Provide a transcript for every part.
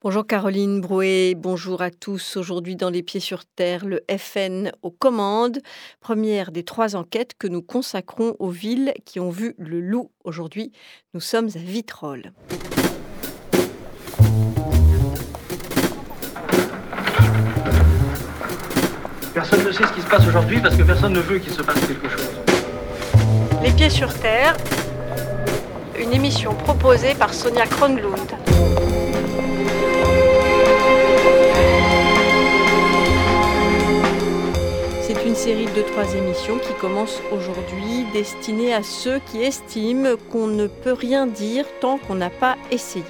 Bonjour Caroline Brouet, bonjour à tous. Aujourd'hui dans Les Pieds sur Terre, le FN aux commandes, première des trois enquêtes que nous consacrons aux villes qui ont vu le loup. Aujourd'hui, nous sommes à Vitrolles. Personne ne sait ce qui se passe aujourd'hui parce que personne ne veut qu'il se passe quelque chose. Les Pieds sur Terre, une émission proposée par Sonia Kronlund. Série de trois émissions qui commence aujourd'hui, destinée à ceux qui estiment qu'on ne peut rien dire tant qu'on n'a pas essayé.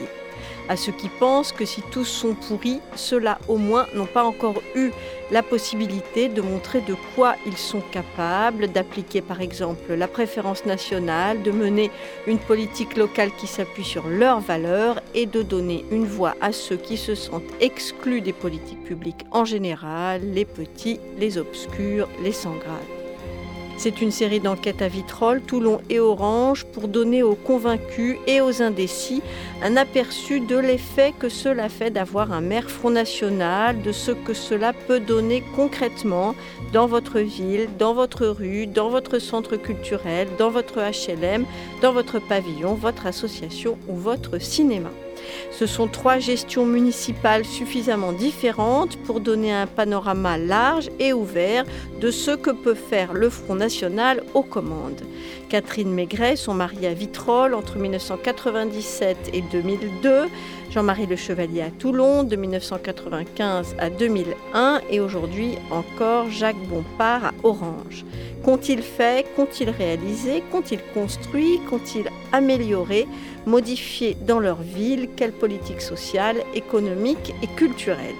À ceux qui pensent que si tous sont pourris, ceux-là au moins n'ont pas encore eu la possibilité de montrer de quoi ils sont capables, d'appliquer par exemple la préférence nationale, de mener une politique locale qui s'appuie sur leurs valeurs et de donner une voix à ceux qui se sentent exclus des politiques publiques en général, les petits, les obscurs, les sans grade. C'est une série d'enquêtes à Vitrolles, Toulon et Orange pour donner aux convaincus et aux indécis un aperçu de l'effet que cela fait d'avoir un maire Front National, de ce que cela peut donner concrètement dans votre ville, dans votre rue, dans votre centre culturel, dans votre HLM, dans votre pavillon, votre association ou votre cinéma. Ce sont trois gestions municipales suffisamment différentes pour donner un panorama large et ouvert de ce que peut faire le Front National aux commandes. Catherine Maigret, son mari à Vitrolles entre 1997 et 2002, Jean-Marie Le Chevalier à Toulon de 1995 à 2001 et aujourd'hui encore Jacques Bompard à Orange. Qu'ont-ils fait Qu'ont-ils réalisé Qu'ont-ils construit Qu'ont-ils amélioré Modifié dans leur ville? Quelle politique sociale, économique et culturelle?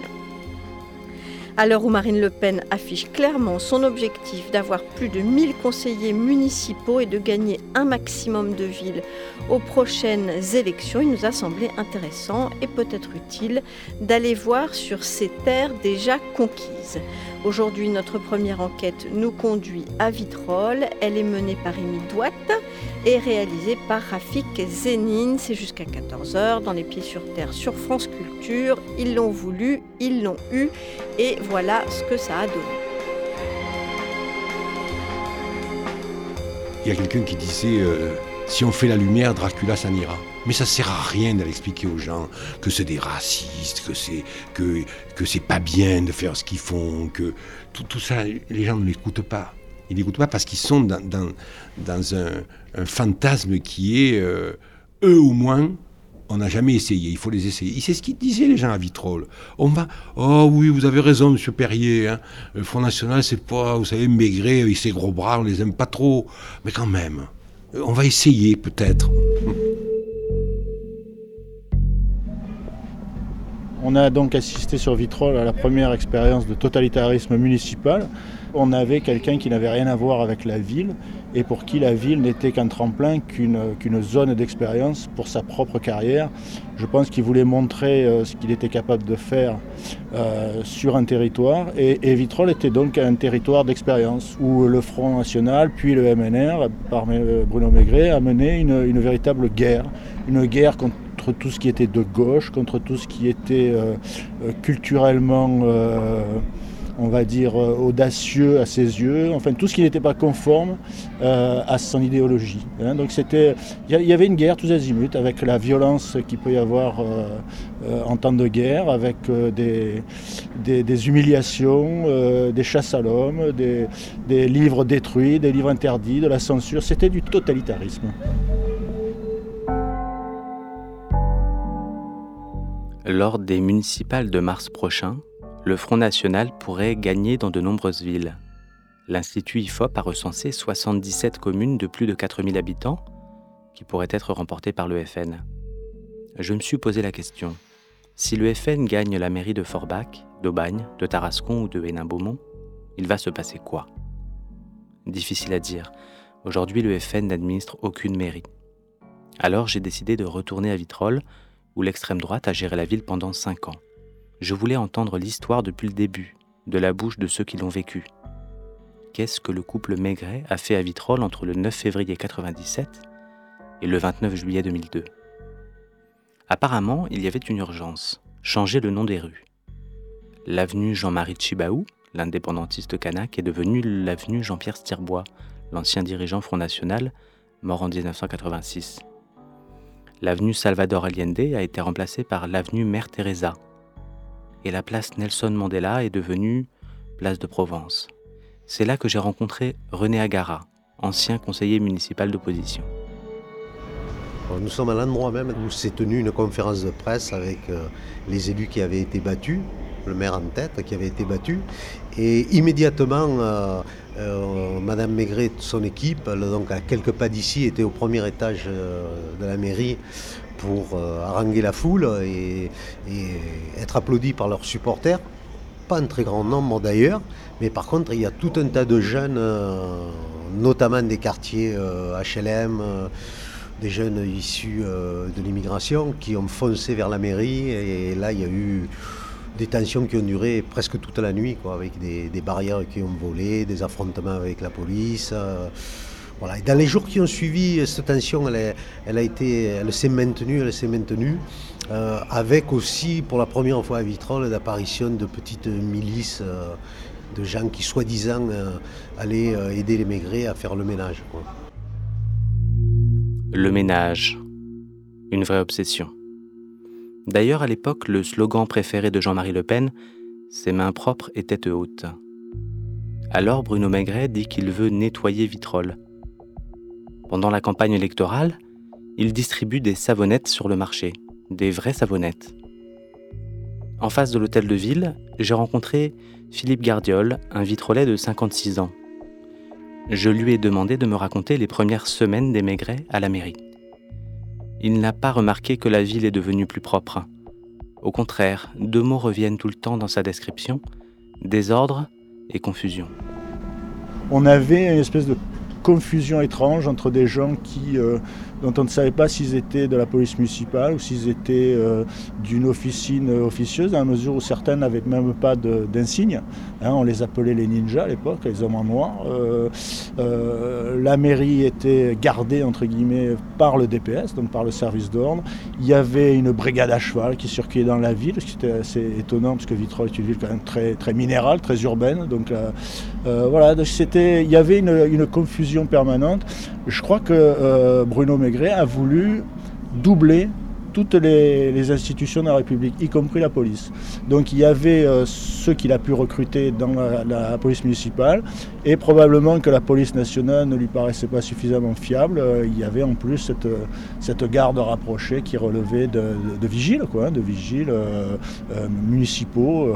À l'heure où Marine Le Pen affiche clairement son objectif d'avoir plus de 1000 conseillers municipaux et de gagner un maximum de villes aux prochaines élections, il nous a semblé intéressant et peut-être utile d'aller voir sur ces terres déjà conquises. Aujourd'hui, notre première enquête nous conduit à Vitrolles. Elle est menée par Émile Douat et réalisée par Rafik Zénine. C'est jusqu'à 14h dans Les Pieds sur Terre sur France Culture. Ils l'ont voulu, ils l'ont eu et voilà ce que ça a donné. Il y a quelqu'un qui disait euh, si on fait la lumière, Dracula s'en ira. Mais ça sert à rien d'aller expliquer aux gens que c'est des racistes, que c'est que que c'est pas bien de faire ce qu'ils font, que tout, tout ça, les gens ne l'écoutent pas. Ils n'écoutent pas parce qu'ils sont dans, dans, dans un, fantasme qui est euh, eux au moins. On n'a jamais essayé, il faut les essayer. C'est ce qu'ils disaient les gens à Vitrolles. On va, oh oui, vous avez raison, Monsieur Perrier. Hein. Le Front National, c'est pas, vous savez, Maigret, avec ses gros bras, on les aime pas trop. Mais quand même, on va essayer peut-être. On a donc assisté sur Vitrolles à la première expérience de totalitarisme municipal. On avait quelqu'un qui n'avait rien à voir avec la ville et pour qui la ville n'était qu'un tremplin, qu'une zone d'expérience pour sa propre carrière. Je pense qu'il voulait montrer euh, ce qu'il était capable de faire euh, sur un territoire et, Vitrolles était donc un territoire d'expérience où le Front National puis le MNR, par Bruno Maigret, a mené une véritable guerre, une guerre contre contre tout ce qui était de gauche, contre tout ce qui était euh, euh, culturellement, euh, on va dire, audacieux à ses yeux, enfin tout ce qui n'était pas conforme à son idéologie. Hein. Donc c'était, il y, avait une guerre tous azimuts avec la violence qu'il peut y avoir en temps de guerre, avec des, humiliations, des chasses à l'homme, des livres détruits, des livres interdits, de la censure. C'était du totalitarisme. Lors des municipales de mars prochain, le Front National pourrait gagner dans de nombreuses villes. L'Institut IFOP a recensé 77 communes de plus de 4000 habitants qui pourraient être remportées par le FN. Je me suis posé la question. Si le FN gagne la mairie de Forbach, d'Aubagne, de Tarascon ou de Hénin-Beaumont, il va se passer quoi? Difficile à dire. Aujourd'hui, le FN n'administre aucune mairie. Alors j'ai décidé de retourner à Vitrolles où l'extrême droite a géré la ville pendant cinq ans. Je voulais entendre l'histoire depuis le début, de la bouche de ceux qui l'ont vécu. Qu'est-ce que le couple Maigret a fait à Vitrolles entre le 9 février 1997 et le 29 juillet 2002 Apparemment, il y avait une urgence. changer le nom des rues. L'avenue Jean-Marie Chibaou, l'indépendantiste kanak, est devenue l'avenue Jean-Pierre Stirbois, l'ancien dirigeant Front National, mort en 1986. L'avenue Salvador Allende a été remplacée par l'avenue Mère Teresa. Et la place Nelson Mandela est devenue place de Provence. C'est là que j'ai rencontré René Agara, ancien conseiller municipal d'opposition. Nous sommes à l'endroit même où s'est tenue une conférence de presse avec euh, les élus qui avaient été battus, le maire en tête qui avait été battu. Et immédiatement, euh, euh, Madame Maigret et son équipe, donc à quelques pas d'ici, étaient au premier étage de la mairie pour haranguer la foule et, être applaudis par leurs supporters. Pas un très grand nombre d'ailleurs, mais par contre, il y a tout un tas de jeunes, notamment des quartiers HLM des jeunes issus euh, de l'immigration qui ont foncé vers la mairie et là il y a eu des tensions qui ont duré presque toute la nuit, avec des, barrières qui ont volé, des affrontements avec la police. Euh, voilà. Et dans les jours qui ont suivi, cette tension, elle, été, elle s'est maintenue, elle s'est maintenue, euh, avec aussi, pour la première fois à Vitrolles, l'apparition de petites milices de gens qui, soi-disant, allaient aider les maigrés à faire le ménage. Le ménage. Une vraie obsession. D'ailleurs, à l'époque, le slogan préféré de Jean-Marie Le Pen, Ses mains propres et tête haute. Alors, Bruno Maigret dit qu'il veut nettoyer Vitrolles. Pendant la campagne électorale, il distribue des savonnettes sur le marché, des vraies savonnettes. En face de l'hôtel de ville, j'ai rencontré Philippe Gardiol, un vitrolais de 56 ans je lui ai demandé de me raconter les premières semaines des Maigret à la mairie. Il n'a pas remarqué que la ville est devenue plus propre. Au contraire, deux mots reviennent tout le temps dans sa description, désordre et confusion. On avait une espèce de confusion étrange entre des gens qui euh, dont on ne savait pas s'ils étaient de la police municipale ou s'ils étaient euh, d'une officine officieuse, dans la mesure où certains n'avaient même pas d'insigne. Hein, on les appelait les ninjas à l'époque, les hommes en noir. Euh, euh, la mairie était gardée, entre guillemets, par le DPS, donc par le service d'ordre. Il y avait une brigade à cheval qui circulait dans la ville, ce qui était assez étonnant, parce que Vitrolles est une ville quand même très, très minérale, très urbaine. Donc voilà, il y avait une, une confusion permanente. Je crois que Bruno A voulu doubler toutes les, institutions de la République, y compris la police. Donc il y avait euh, ceux qu'il a pu recruter dans la, police municipale, et probablement que la police nationale ne lui paraissait pas suffisamment fiable. Euh, il y avait en plus cette, cette garde rapprochée qui relevait de, vigiles, quoi, de vigiles euh, municipaux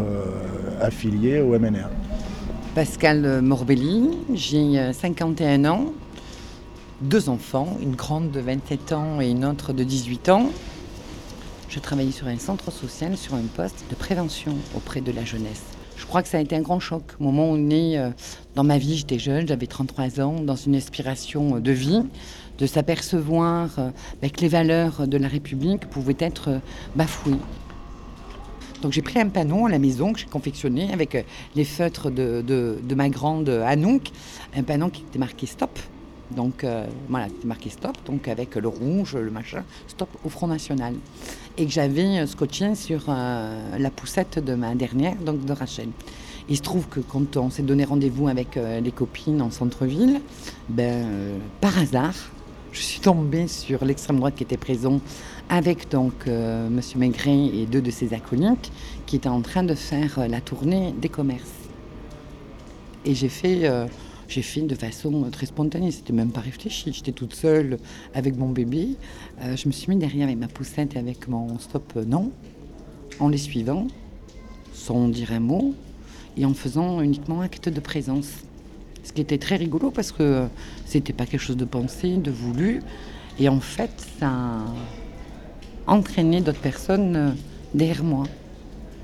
affiliés au MNR. Pascal Morbelli, j'ai 51 ans, deux enfants, une grande de 27 ans et une autre de 18 ans. Je travaillais sur un centre social, sur un poste de prévention auprès de la jeunesse. Je crois que ça a été un grand choc. Au moment où on est euh, dans ma vie, j'étais jeune, j'avais 33 ans, dans une aspiration de vie, de s'apercevoir euh, ben, que les valeurs de la République pouvaient être euh, bafouées. Donc j'ai pris un panneau à la maison que j'ai confectionné avec les feutres de, de ma grande Anouk, un panneau qui était marqué Stop donc euh, voilà, c'était marqué stop, donc avec le rouge, le machin, stop au Front National. Et que j'avais euh, scotché sur euh, la poussette de ma dernière, donc de Rachel. Il se trouve que quand on s'est donné rendez-vous avec les copines en centre-ville, ben, par hasard, je suis tombée sur l'extrême droite qui était présent avec donc Monsieur Maigret et deux de ses acolytes qui étaient en train de faire la tournée des commerces. Et j'ai fait j'ai fait de façon très spontanée, c'était même pas réfléchi. J'étais toute seule avec mon bébé. Euh, je me suis mis derrière avec ma poussette et avec mon stop euh, non, en les suivant, sans dire un mot, et en faisant uniquement acte de présence. Ce qui était très rigolo parce que c'était pas quelque chose de pensé, de voulu. Et en fait, ça a d'autres personnes euh, derrière moi.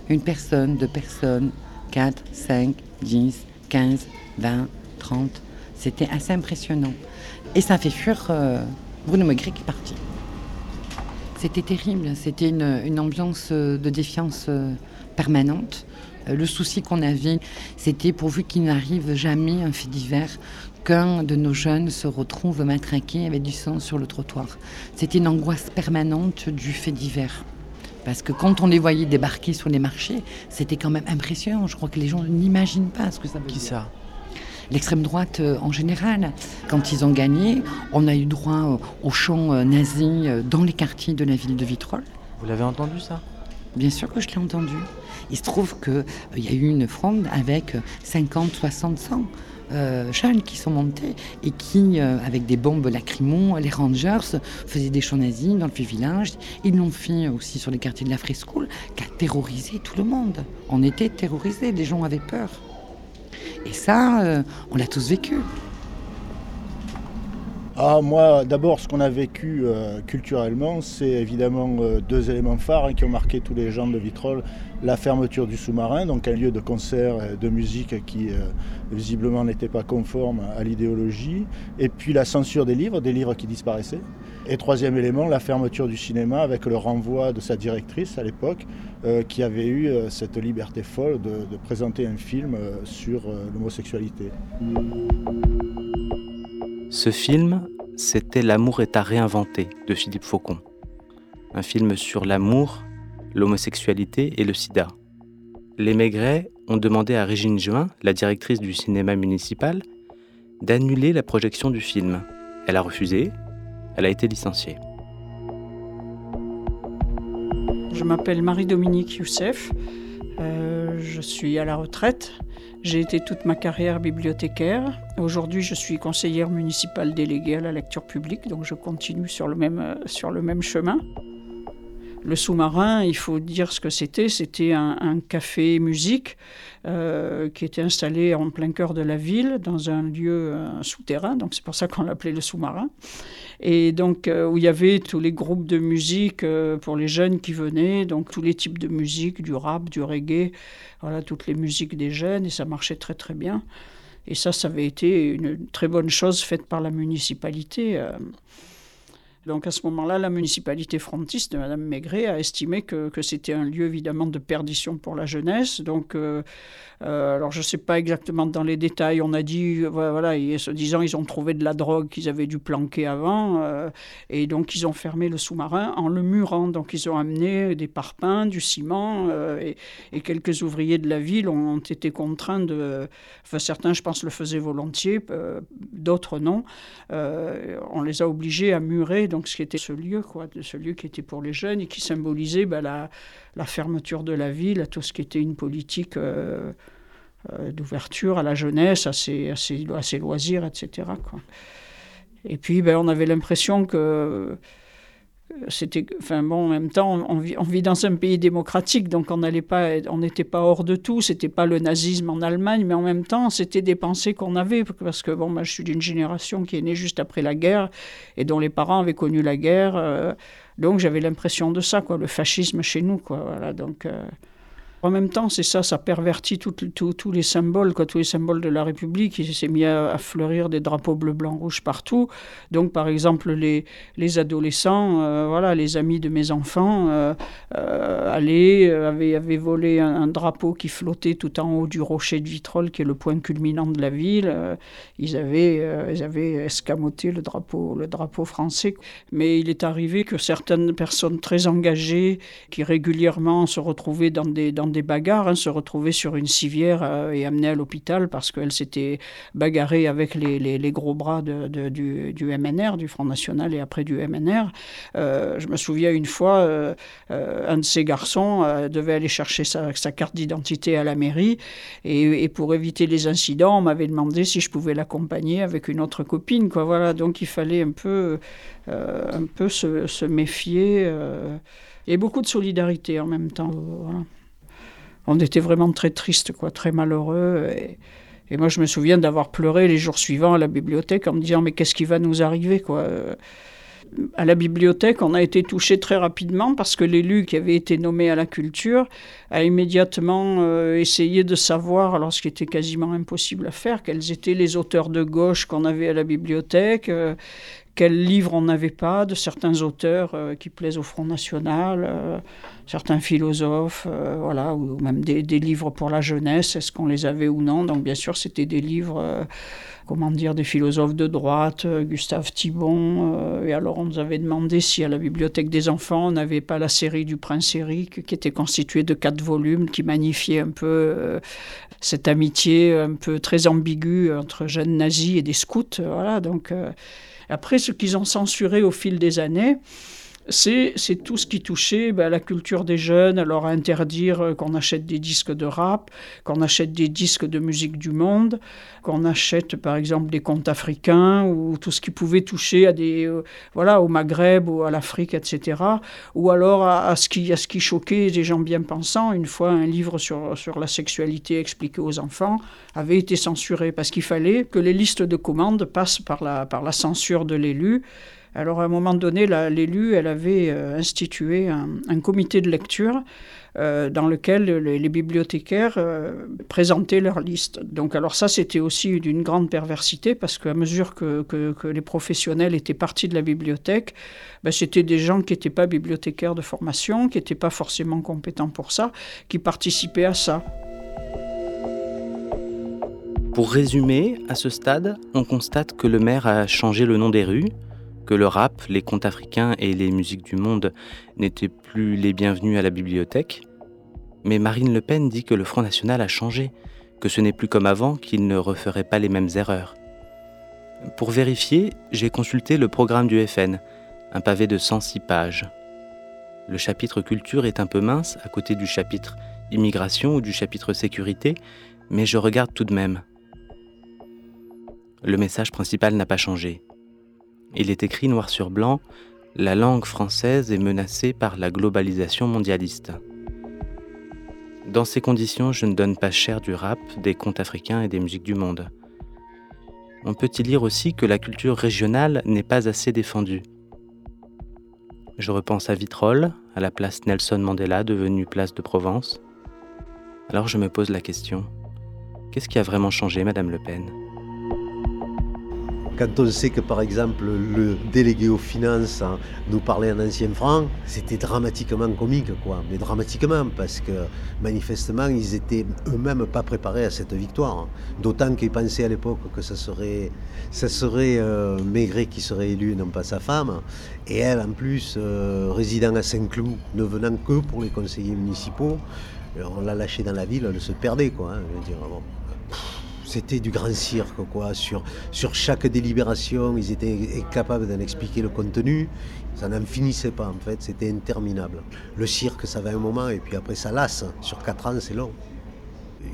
Une personne, deux personnes, 4, 5, 10, 15, 20, 30. C'était assez impressionnant. Et ça fait fuir euh, Bruno Maigret qui est parti. C'était terrible, c'était une, ambiance euh, de défiance euh, permanente. Le souci qu'on avait, c'était pourvu qu'il n'arrive jamais un fait divers, qu'un de nos jeunes se retrouve matraqué avec du sang sur le trottoir. C'était une angoisse permanente du fait divers Parce que quand on les voyait débarquer sur les marchés, c'était quand même impressionnant. Je crois que les gens n'imaginent pas ce que ça veut Qui dire. ça? L'extrême droite euh, en général. Quand ils ont gagné, on a eu droit euh, aux chants euh, nazis dans les quartiers de la ville de Vitrolles. Vous l'avez entendu ça? Bien sûr que je l'ai entendu. Il se trouve qu'il y a eu une fronde avec euh, 50, 60, 100 euh, jeunes qui sont montés et qui, euh, avec des bombes lacrymons, les Rangers faisaient des chants nazis dans le vieux village. Ils l'ont fait aussi sur les quartiers de la Free School, qui a terrorisé tout le monde. On était terrorisés, les gens avaient peur. Et ça, euh, on l'a tous vécu. Ah, moi, d'abord, ce qu'on a vécu euh, culturellement, c'est évidemment euh, deux éléments phares hein, qui ont marqué tous les gens de Vitrolles. La fermeture du sous-marin, donc un lieu de concert et de musique qui euh, visiblement n'était pas conforme à l'idéologie. Et puis la censure des livres, des livres qui disparaissaient. Et troisième élément, la fermeture du cinéma avec le renvoi de sa directrice à l'époque, euh, qui avait eu euh, cette liberté folle de, présenter un film euh, sur l'homosexualité. Ce film, c'était L'amour est à réinventer de Philippe Faucon. Un film sur l'amour, l'homosexualité et le sida. Les Maigret ont demandé à Régine Juin, la directrice du cinéma municipal, d'annuler la projection du film. Elle a refusé, elle a été licenciée. Je m'appelle Marie-Dominique Youssef. Euh, je suis à la retraite. J'ai été toute ma carrière bibliothécaire. Aujourd'hui, je suis conseillère municipale déléguée à la lecture publique, donc je continue sur le même, euh, sur le même chemin. Le sous-marin, il faut dire ce que c'était. C'était un, café musique euh, qui était installé en plein cœur de la ville, dans un lieu souterrain. Donc c'est pour ça qu'on l'appelait le sous-marin. Et donc euh, où il y avait tous les groupes de musique euh, pour les jeunes qui venaient, donc tous les types de musique, du rap, du reggae, voilà toutes les musiques des jeunes, et ça marchait très très bien. Et ça, ça avait été une très bonne chose faite par la municipalité. Donc à ce moment-là, la municipalité frontiste de Mme Maigret a estimé que, que c'était un lieu évidemment de perdition pour la jeunesse. Donc, euh, euh, alors je ne sais pas exactement dans les détails, on a dit, euh, voilà, et se disant ils ont trouvé de la drogue qu'ils avaient dû planquer avant, et donc ils ont fermé le sous-marin en le murant. Donc ils ont amené des parpaings, du ciment, et, quelques ouvriers de la ville ont, été contraints de... Enfin certains, je pense, le faisaient volontiers, d'autres non. On les a obligés à murer ce qui était ce lieu, quoi, de ce lieu qui était pour les jeunes et qui symbolisait ben, la, fermeture de la ville, tout ce qui était une politique euh, euh, d'ouverture à la jeunesse, à ses, à ses- loisirs, etc. Et puis ben, on avait l'impression que c'était, enfin bon, en même temps, on vit, on vit dans un pays démocratique, donc on n'allait pas, on n'était pas hors de tout. C'était pas le nazisme en Allemagne, mais en même temps, c'était des pensées qu'on avait, parce que bon, moi, je suis d'une génération qui est née juste après la guerre et dont les parents avaient connu la guerre, euh, donc j'avais l'impression de ça, quoi, le fascisme chez nous, quoi. Voilà, donc. euh, en même temps, c'est ça, ça pervertit tous les symboles, quoi, tous les symboles de la République. Il s'est mis à, fleurir des drapeaux bleu, blanc, rouge partout. Donc, par exemple, les, les adolescents, euh, voilà, les amis de mes enfants, euh, euh, allaient, avaient, volé un, drapeau qui flottait tout en haut du rocher de Vitrolles, qui est le point culminant de la ville. Ils, avaient, ils avaient escamoté le drapeau, le drapeau français. Mais il est arrivé que certaines personnes très engagées, qui régulièrement se retrouvaient dans des, des bagarres, hein, se retrouvaient sur une civière euh, et amenées à l'hôpital parce qu'elles s'étaient bagarrées avec les, gros bras du, MNR, du Front National et après du MNR. Euh, je me souviens une fois, euh, un de ces garçons devait aller chercher sa, carte d'identité à la mairie et, pour éviter les incidents, on m'avait demandé si je pouvais l'accompagner avec une autre copine. Voilà, donc il fallait un peu, se, méfier et beaucoup de solidarité en même temps. On était vraiment très tristes, quoi, très malheureux. Et, moi, je me souviens d'avoir pleuré les jours suivants à la bibliothèque en me disant mais qu'est-ce qui va nous arriver, quoi? À la bibliothèque, on a été touché très rapidement parce que l'élu qui avait été nommé à la culture a immédiatement euh, essayé de savoir, alors ce qui était quasiment impossible à faire, quels étaient les auteurs de gauche qu'on avait à la bibliothèque, euh, quels livres on n'avait pas, de certains auteurs euh, qui plaisent au Front National, euh, certains philosophes, euh, voilà, ou même des, livres pour la jeunesse, est-ce qu'on les avait ou non. Donc bien sûr, c'était des livres, comment dire, des philosophes de droite, Gustave Thibon. et alors on nous avait demandé si à la bibliothèque des enfants, on n'avait pas la série du Prince Éric, qui était constituée de quatre volumes, qui magnifiait un peu cette amitié un peu très ambiguë entre jeunes nazis et des scouts. Voilà, donc après, ce qu'ils ont censuré au fil des années, c'est tout ce qui touchait ben, la culture des jeunes, alors interdire euh, qu'on achète des disques de rap, qu'on achète des disques de musique du monde, qu'on achète par exemple des contes africains ou tout ce qui pouvait toucher à des, euh, voilà, au Maghreb ou à l'Afrique, etc. Ou alors à, ce qui, à ce qui choquait des gens bien pensants. Une fois, un livre sur, sur la sexualité expliqué aux enfants avait été censuré parce qu'il fallait que les listes de commandes passent par la, par la censure de l'élu. Alors à un moment donné, l'élu, elle avait euh, institué un, comité de lecture euh, dans lequel les, bibliothécaires euh, présentaient leur liste. Donc alors ça, c'était aussi d'une grande perversité parce qu'à mesure que, les professionnels étaient partis de la bibliothèque, ben, c'était des gens qui n'étaient pas bibliothécaires de formation, qui n'étaient pas forcément compétents pour ça, qui participaient à ça. Pour résumer, à ce stade, on constate que le maire a changé le nom des rues, que le rap, les contes africains et les musiques du monde n'étaient plus les bienvenus à la bibliothèque. Mais Marine Le Pen dit que le Front National a changé, que ce n'est plus comme avant, qu'il ne referait pas les mêmes erreurs. Pour vérifier, j'ai consulté le programme du FN, un pavé de 106 pages. Le chapitre culture est un peu mince à côté du chapitre immigration ou du chapitre sécurité, mais je regarde tout de même. Le message principal n'a pas changé. Il est écrit noir sur blanc La langue française est menacée par la globalisation mondialiste. Dans ces conditions, je ne donne pas cher du rap, des contes africains et des musiques du monde. On peut y lire aussi que la culture régionale n'est pas assez défendue? Je repense à Vitrolles, à la place Nelson Mandela devenue place de Provence. Alors je me pose la question, qu'est-ce qui a vraiment changé, Madame Le Pen? Quand on sait que par exemple le délégué aux finances hein, nous parlait en ancien franc, c'était dramatiquement comique quoi, mais dramatiquement parce que manifestement ils étaient eux-mêmes pas préparés à cette victoire. D'autant qu'ils pensaient à l'époque que ça serait, ça serait euh, Maigret qui serait élu non pas sa femme. Et elle en plus euh, résidant à Saint-Cloud, ne venant que pour les conseillers municipaux, euh, on l'a lâché dans la ville, elle se perdait quoi. Hein, je veux dire, c'était du grand cirque, quoi. Sur, chaque délibération, ils étaient capables d'en expliquer le contenu. Ça n'en finissait pas, en fait. C'était interminable. Le cirque, ça va un moment, et puis après, ça lasse. Sur quatre ans, c'est long.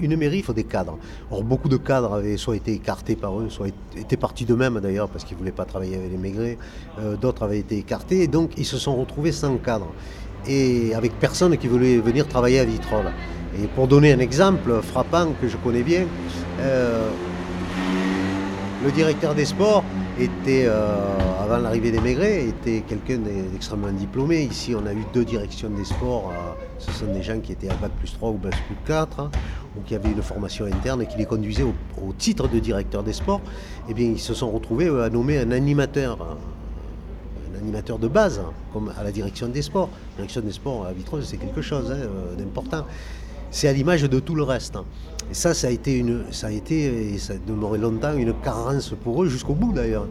Une mairie, il faut des cadres. Or, beaucoup de cadres avaient soit été écartés par eux, soit étaient partis d'eux-mêmes d'ailleurs, parce qu'ils ne voulaient pas travailler avec les maigrés. Euh, d'autres avaient été écartés, et donc ils se sont retrouvés sans cadre. Et avec personne qui voulait venir travailler à Vitrolles. Et pour donner un exemple frappant que je connais bien, euh, le directeur des sports était, euh, avant l'arrivée des Maigret, était quelqu'un d'extrêmement diplômé. Ici, on a eu deux directions des sports. Euh, ce sont des gens qui étaient à Bac plus 3 ou Bac plus 4, hein, ou qui avaient une formation interne et qui les conduisaient au, titre de directeur des sports. Eh bien, ils se sont retrouvés à nommer un animateur un animateur de base, hein, comme à la direction des sports. La direction des sports à Vitrolles, c'est quelque chose hein, d'important c'est à l'image de tout le reste. Et ça, ça a été, une, ça a été et ça a demeuré longtemps une carence pour eux, jusqu'au bout d'ailleurs.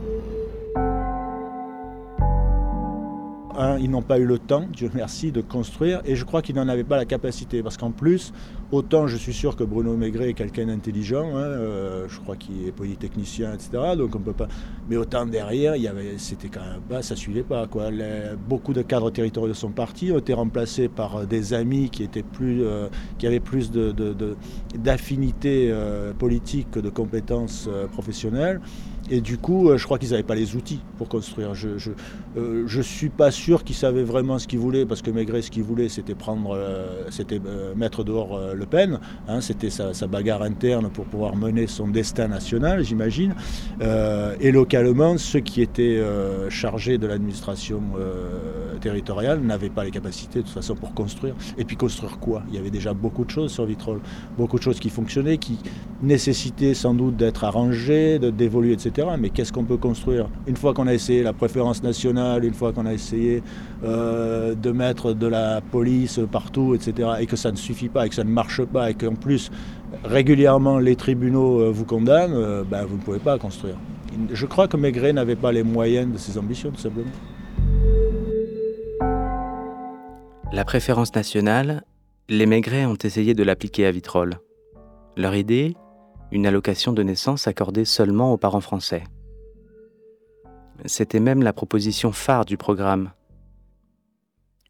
Ils n'ont pas eu le temps, Dieu merci, de construire, et je crois qu'ils n'en avaient pas la capacité, parce qu'en plus, autant je suis sûr que Bruno Maigret est quelqu'un d'intelligent, hein, euh, je crois qu'il est polytechnicien, etc. Donc on peut pas. Mais autant derrière, il y c'était quand même pas, ça suivait pas quoi. beaucoup de cadres territoriaux sont partis, ont été remplacés par euh, des amis qui étaient plus, euh, qui avaient plus de, politique que de compétences professionnelles. Et du coup, euh, je crois qu'ils n'avaient pas les outils pour construire. Je ne euh, suis pas sûr qu'ils savaient vraiment ce qu'ils voulaient, parce que Maigret, ce qu'il voulait, c'était prendre, euh, c'était mettre dehors Le Pen. Hein, c'était sa, bagarre interne pour pouvoir mener son destin national, j'imagine. et localement, ceux qui étaient chargés de l'administration territoriale n'avaient pas les capacités, de toute façon, pour construire. Et puis construire quoi? Il y avait déjà beaucoup de choses sur Vitrolles, beaucoup de choses qui fonctionnaient, qui nécessitaient sans doute d'être arrangées, d'évoluer, etc. Mais qu'est-ce qu'on peut construire Une fois qu'on a essayé la préférence nationale, une fois qu'on a essayé euh, de mettre de la police partout, etc., et que ça ne suffit pas, et que ça ne marche pas, et qu'en plus, régulièrement, les tribunaux euh, vous condamnent, euh, ben, vous ne pouvez pas construire. Je crois que Maigret n'avait pas les moyens de ses ambitions, tout simplement. La préférence nationale, les Maigret ont essayé de l'appliquer à Vitrolles. Leur idée Une allocation de naissance accordée seulement aux parents français. C'était même la proposition phare du programme.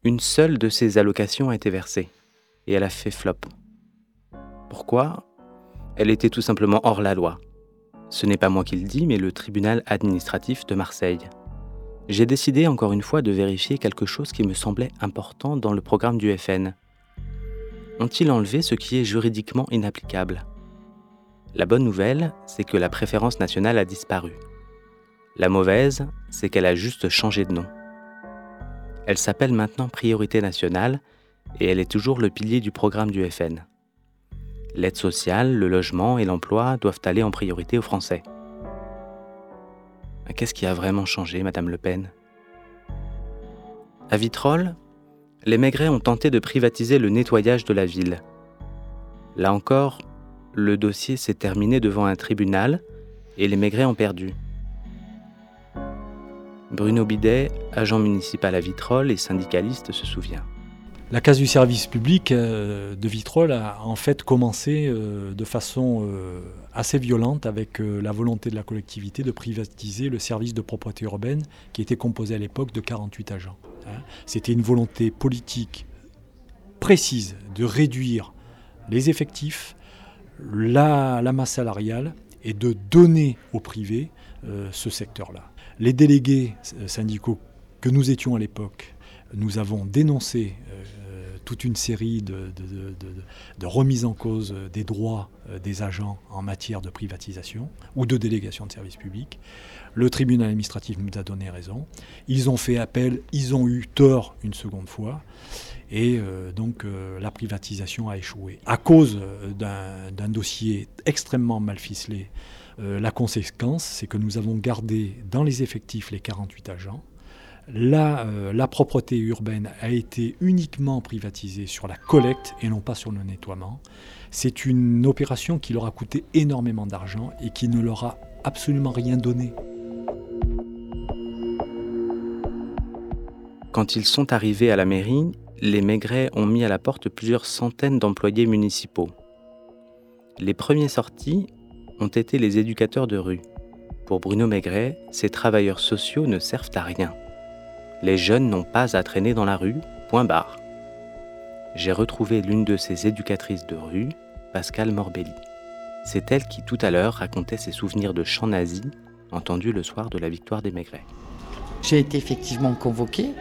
Une seule de ces allocations a été versée, et elle a fait flop. Pourquoi? Elle était tout simplement hors la loi. Ce n'est pas moi qui le dis, mais le tribunal administratif de Marseille j'ai décidé encore une fois de vérifier quelque chose qui me semblait important dans le programme du FN. Ont-ils enlevé ce qui est juridiquement inapplicable? La bonne nouvelle, c'est que la préférence nationale a disparu. La mauvaise, c'est qu'elle a juste changé de nom. Elle s'appelle maintenant Priorité nationale et elle est toujours le pilier du programme du FN. L'aide sociale, le logement et l'emploi doivent aller en priorité aux Français. Qu'est-ce qui a vraiment changé, Madame Le Pen? À Vitrolles, les Maigret ont tenté de privatiser le nettoyage de la ville. Là encore, le dossier s'est terminé devant un tribunal et les Maigret ont perdu. Bruno Bidet, agent municipal à Vitrolles et syndicaliste, se souvient. La case du service public euh, de Vitrolles a en fait commencé euh, de façon euh, assez violente avec la volonté de la collectivité de privatiser le service de propreté urbaine qui était composé à l'époque de 48 agents. Hein. C'était une volonté politique précise de réduire les effectifs, la, masse salariale et de donner au privé ce secteur-là. Les délégués syndicaux que nous étions à l'époque nous avons dénoncé euh, toute une série de, remises en cause des droits euh, des agents en matière de privatisation ou de délégation de services publics. Le tribunal administratif nous a donné raison. Ils ont fait appel, ils ont eu tort une seconde fois. Et euh, donc la privatisation a échoué. À cause d'un dossier extrêmement mal ficelé, la conséquence, c'est que nous avons gardé dans les effectifs les 48 agents euh, la, propreté urbaine a été uniquement privatisée sur la collecte et non pas sur le nettoiement. C'est une opération qui leur a coûté énormément d'argent et qui ne leur a absolument rien donné. Quand ils sont arrivés à la mairie, les Maigret ont mis à la porte plusieurs centaines d'employés municipaux. Les premiers sortis ont été les éducateurs de rue. Pour Bruno Maigret, ces travailleurs sociaux ne servent à rien. Les jeunes n'ont pas à traîner dans la rue, point barre. J'ai retrouvé l'une de ces éducatrices de rue, Pascal Morbelli. C'est elle qui tout à l'heure racontait ses souvenirs de chants nazis entendus le soir de la victoire des Maigret. J'ai été effectivement convoquée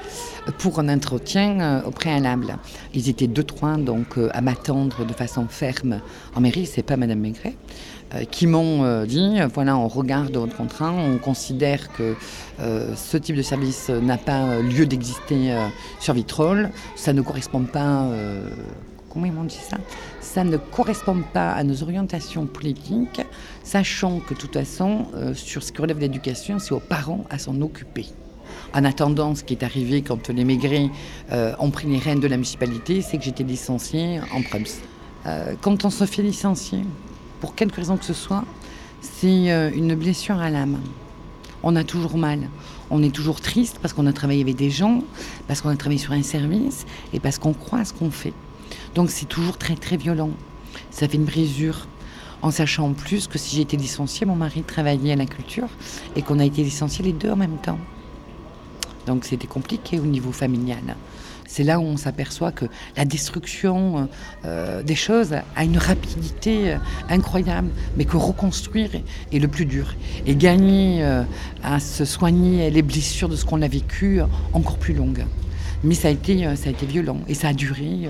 pour un entretien euh, au préalable. Ils étaient deux, trois donc euh, à m'attendre de façon ferme en mairie. C'est pas Madame Maigret. Euh, qui m'ont dit, voilà, on regarde votre contrat, on considère que ce type de service n'a pas lieu d'exister sur Vitrolles, ça ne correspond pas... comment ils m'ont dit ça? Ça ne correspond pas à nos orientations politiques, sachant que de toute façon, sur ce qui relève de l'éducation, c'est aux parents à s'en occuper. En attendant, ce qui est arrivé quand les Maigret ont pris les rênes de la municipalité, c'est que j'étais licenciée en Prums. quand on se fait licencier, pour quelque raison que ce soit, c'est euh, une blessure à l'âme. On a toujours mal. On est toujours triste parce qu'on a travaillé avec des gens, parce qu'on a travaillé sur un service et parce qu'on croit à ce qu'on fait. Donc c'est toujours très très violent. Ça fait une brisure. En sachant en plus que si j'étais licenciée, mon mari travaillait à la culture et qu'on a été licenciés les deux en même temps. Donc c'était compliqué au niveau familial c'est là où on s'aperçoit que la destruction euh, des choses a une rapidité euh, incroyable, mais que reconstruire est, le plus dur. Et gagner euh, à se soigner les blessures de ce qu'on a vécu encore plus longue. Mais ça a été, ça a été violent et ça a duré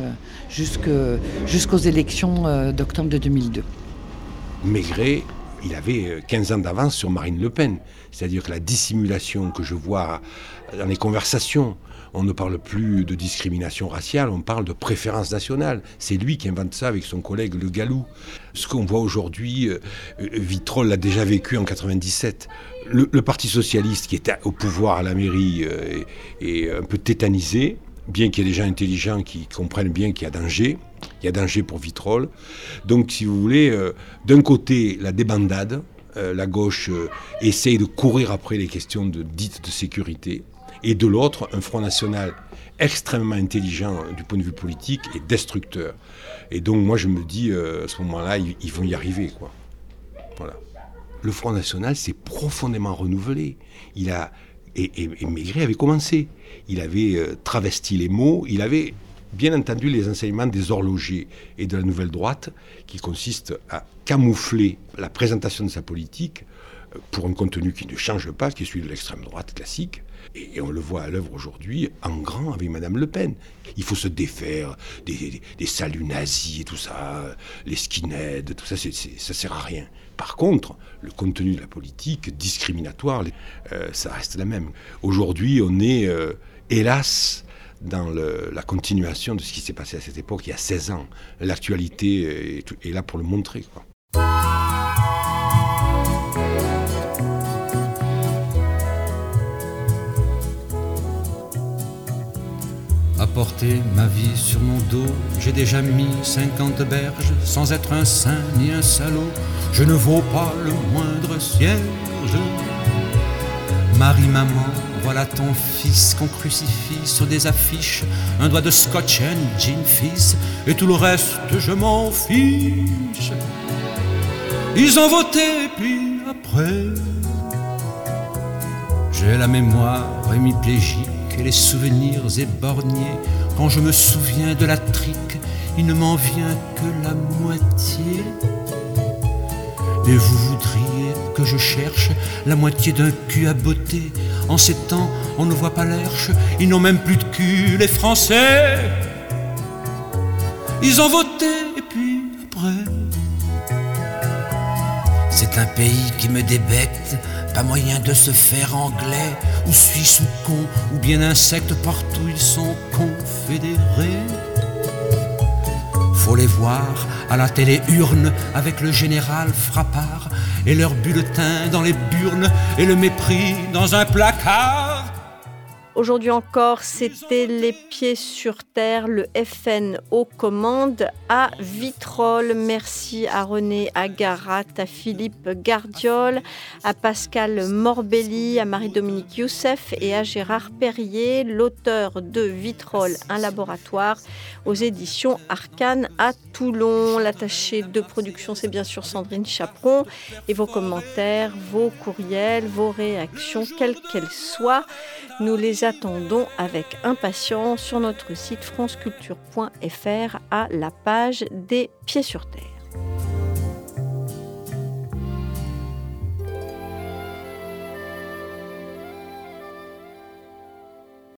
jusqu'aux élections d'octobre de 2002. Maigret il avait 15 ans d'avance sur Marine Le Pen. C'est-à-dire que la dissimulation que je vois dans les conversations, on ne parle plus de discrimination raciale, on parle de préférence nationale. C'est lui qui invente ça avec son collègue Le Gallou. Ce qu'on voit aujourd'hui, euh, Vitrolles l'a déjà vécu en 97. Le, Parti socialiste qui était au pouvoir à la mairie euh, est, un peu tétanisé, bien qu'il y ait des gens intelligents qui comprennent bien qu'il y a danger. Il y a danger pour Vitrolles. Donc, si vous voulez, euh, d'un côté, la débandade, la gauche essaye de courir après les questions dites de sécurité et de l'autre, un Front National extrêmement intelligent du point de vue politique et destructeur. Et donc moi je me dis, euh, à ce moment-là, ils, vont y arriver. Quoi. Voilà. Le Front National s'est profondément renouvelé. Il a, et, Maigret avait commencé. Il avait euh, travesti les mots, il avait bien entendu les enseignements des horlogers et de la nouvelle droite, qui consistent à camoufler la présentation de sa politique pour un contenu qui ne change pas, qui est celui de l'extrême droite classique, et, on le voit à l'œuvre aujourd'hui en grand avec Madame Le Pen. Il faut se défaire des, saluts nazis et tout ça, les skinheads, tout ça, ça ça sert à rien. Par contre, le contenu de la politique discriminatoire, euh, ça reste la même. Aujourd'hui, on est, euh, hélas, dans la continuation de ce qui s'est passé à cette époque il y a 16 ans. L'actualité est, là pour le montrer. Porter ma vie sur mon dos. J'ai déjà mis cinquante berges sans être un saint ni un salaud. Je ne vaux pas le moindre cierge. Marie, maman, voilà ton fils qu'on crucifie sur des affiches. Un doigt de scotch and jean fils, et tout le reste, je m'en fiche. Ils ont voté, puis après, j'ai la mémoire hémiplégique et les souvenirs éborgnés. Quand je me souviens de la trique, il ne m'en vient que la moitié. Et vous voudriez que je cherche la moitié d'un cul à beauté. En ces temps, on ne voit pas l'herche, ils n'ont même plus de cul, les Français. Ils ont voté, C'est un pays qui me débecte pas moyen de se faire anglais, ou suisse ou con, ou bien insecte, partout ils sont confédérés. Faut les voir à la télé urne avec le général Frappard et leur bulletin dans les burnes et le mépris dans un placard. Aujourd'hui encore, c'était les pieds sur terre, le FN aux commandes à Vitrolles. Merci à René Agarat, à Philippe Gardiol, à Pascal Morbelli, à Marie-Dominique Youssef et à Gérard Perrier, l'auteur de Vitrolles, un laboratoire aux éditions Arcane à Toulon. L'attaché de production, c'est bien sûr Sandrine Chaperon. Et vos commentaires, vos courriels, vos réactions, quelles qu'elles soient, nous les attendons avec impatience sur notre site franceculture.fr à la page des pieds sur terre.